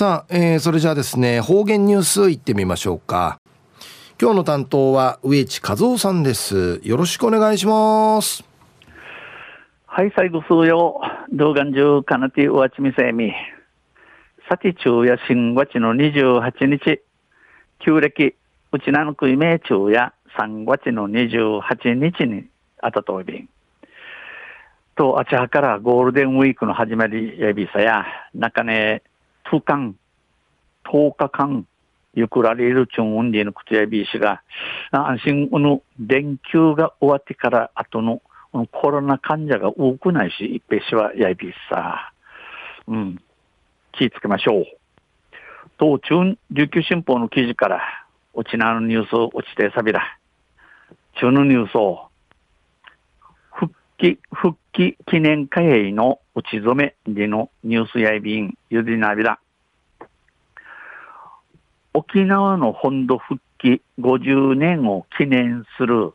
さあ、えー、それじゃあですね、方言ニュースいってみましょうか。今日の担当は植地和夫さんです。よろしくお願いします。はい、最後数曜、動画中かなておわちみせみ。さて中や新月の28日、旧暦、うちなのくいめ中や3月の28日にあたといびん。と、あちはからゴールデンウィークの始まりやびさや、中ね、2間、10日間、ゆくられるチュンウンディのことやびしが、安心の連休が終わってから後のコロナ患者が多くないし、一平しはやびさ。うん。気ぃつけましょう。と、中、琉球新報の記事から、うちなのニュースを落ちてさびら。中のニュースを、復帰、復帰記念会営の打ち初めでのニュースやいびん、ゆりなびら。沖縄の本土復帰50年を記念する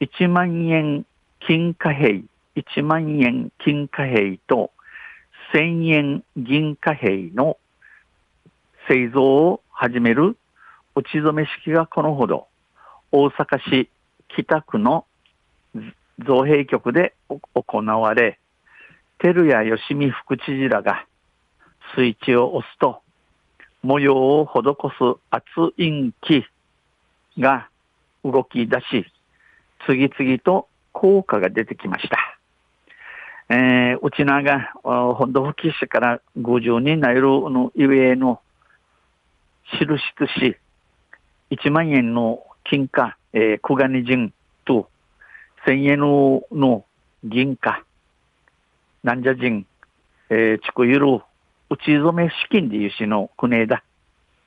1万円金貨幣、1万円金貨幣と1000円銀貨幣の製造を始める打ち初め式がこのほど。大阪市北区の造幣局で行われ、照屋義美副知事らがスイッチを押すと模様を施す圧印機が動き出し、次々と効果が出てきました。えー、うちなが本土復帰してから50になるのゆえの印とし、1万円の金貨、えー、小金人と1000円の銀貨、なんじゃ人、えー、ちくゆるち初め資金でいうしの国枝、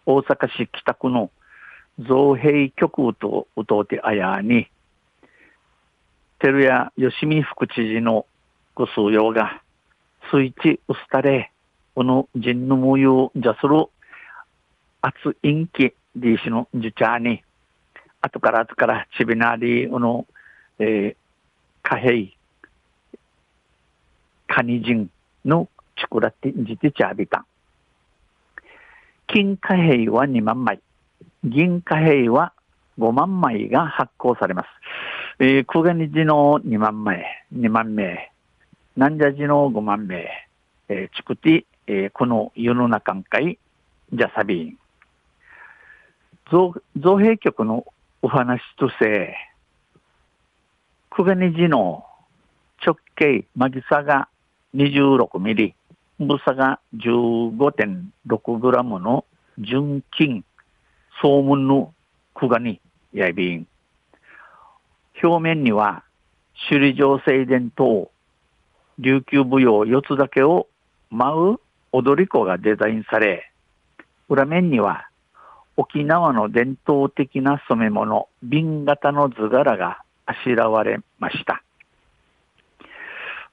大阪市北区の造幣局とうとうてあやに、照屋吉見副知事のご数用が、スイッチウスタレ、この人の模様じゃする、圧陰気でしのじゅちゃに、後から後からちびなり、この、えー、貨幣、カニ人のチクラティンジティチャービタン。金貨幣は2万枚、銀貨幣は5万枚が発行されます。えー、小金寺の2万枚、2万名、南者寺の5万名、えー、チクティ、えー、この世の中んかい、じゃサビン。造造幣局のお話として、小金寺の直径、マギサが26ミリ、重さが15.6グラムの純金、総門のクガニ、やいびん。表面には、首里城正殿等、琉球舞踊四つだけを舞う踊り子がデザインされ、裏面には沖縄の伝統的な染め物、瓶型の図柄があしらわれました。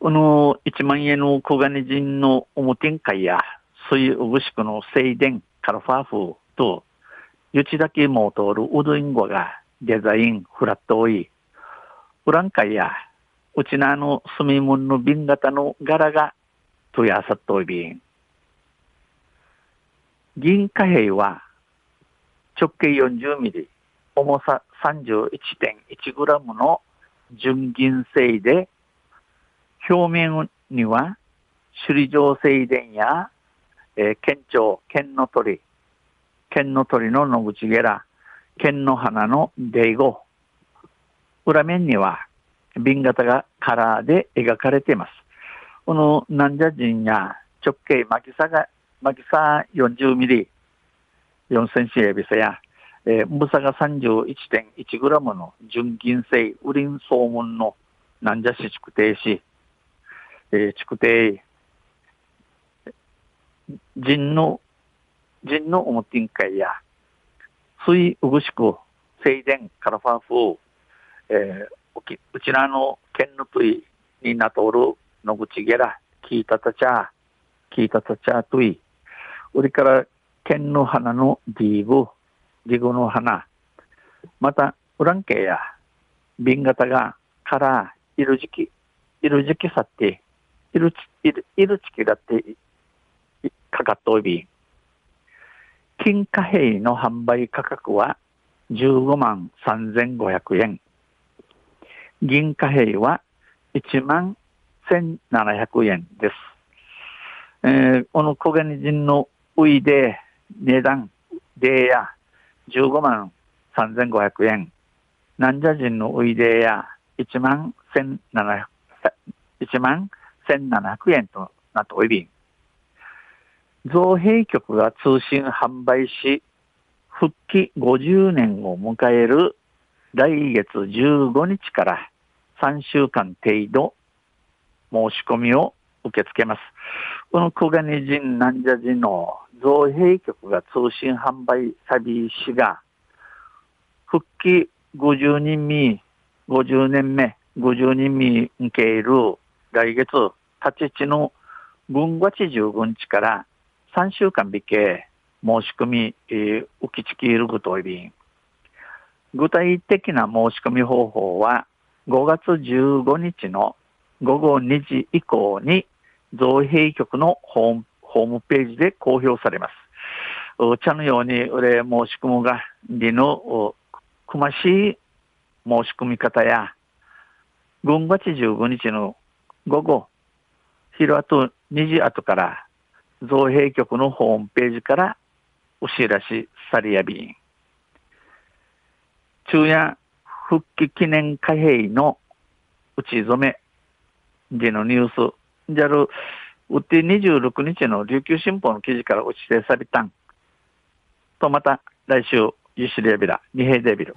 この1万円の小金人の表会や、そういううぶしくの静電、カルファーフと、ゆちだけも通るうどんごがデザイン、フラット多い。フランカや、うちなの住み物の瓶型の柄が、とやさっといびん。銀貨幣は、直径40ミリ、重さ31.1グラムの純銀製で、表面には首里城正殿や、えー、県庁、県の鳥、県の鳥の野口ゲラ、県の花のデイゴ、裏面には瓶型がカラーで描かれています。この南者人や直径巻き差が、巻き差40ミリ、4センチエビサや、えー、重さが31.1グラムの純銀製ウリン総門の南者市築停止、えー、築堤、人の、人の表ん会や、水うぐしく、静電、カラファーフえー、うちらの県のといになとおる野口ゲラ、聞いたたちゃ、聞いたたちゃとい、うりから県の花のディーブ、ディグの花、また、ウランケや、瓶型が、から、いる時期、いる時期さって、いるち、いる、いるちきがって、かかっとおび、金貨幣の販売価格は15万3500円。銀貨幣は1万1700円です。えー、この小金人のういで値段、でや15万3500円。南者人のういでや1万1700 1万1700円となっており、造幣局が通信販売し、復帰50年を迎える来月15日から3週間程度申し込みを受け付けます。この小金人南者人の造幣局が通信販売サビしが復帰50人目、50年目、50人目受ける来月立ちの分月15日から3週間引け申し込み、えー、受け付けることおり、具体的な申し込み方法は5月15日の午後2時以降に造幣局のホームホームページで公表されます。茶のように、俺申し込むが、りの、くましい申し込み方や、5月15日の午後、昼後2時後から、造幣局のホームページからお知らしされやびん。昼夜復帰記念貨幣の打ち初めでのニュース、じゃる、うって26日の琉球新報の記事から打ち出されたん。と、また来週、ゆしりやびら、二平デビル。